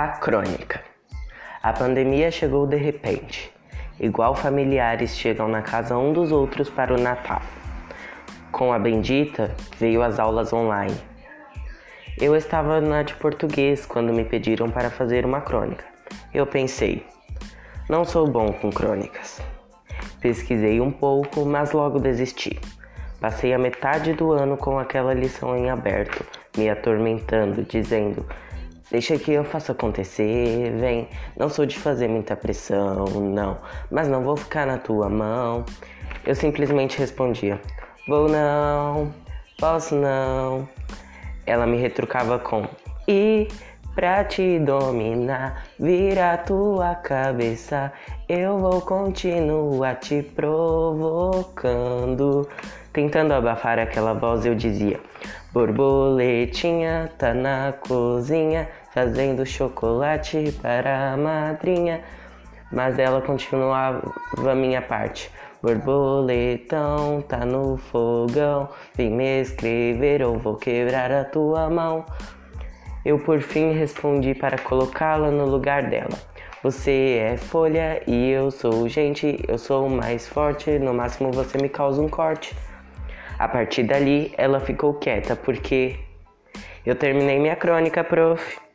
A crônica. A pandemia chegou de repente, igual familiares chegam na casa um dos outros para o Natal. Com a bendita, veio as aulas online. Eu estava na de português quando me pediram para fazer uma crônica. Eu pensei, não sou bom com crônicas. Pesquisei um pouco, mas logo desisti. Passei a metade do ano com aquela lição em aberto, me atormentando, dizendo Deixa que eu faça acontecer, vem. Não sou de fazer muita pressão, não. Mas não vou ficar na tua mão. Eu simplesmente respondia: Vou não, posso não. Ela me retrucava com: E pra te dominar, vira tua cabeça. Eu vou continuar te provocando. Tentando abafar aquela voz, eu dizia: Borboletinha tá na cozinha fazendo chocolate para a madrinha. Mas ela continuava minha parte. Borboletão tá no fogão, vem me escrever ou vou quebrar a tua mão. Eu por fim respondi para colocá-la no lugar dela. Você é folha e eu sou gente, eu sou mais forte, no máximo você me causa um corte. A partir dali, ela ficou quieta porque eu terminei minha crônica, prof.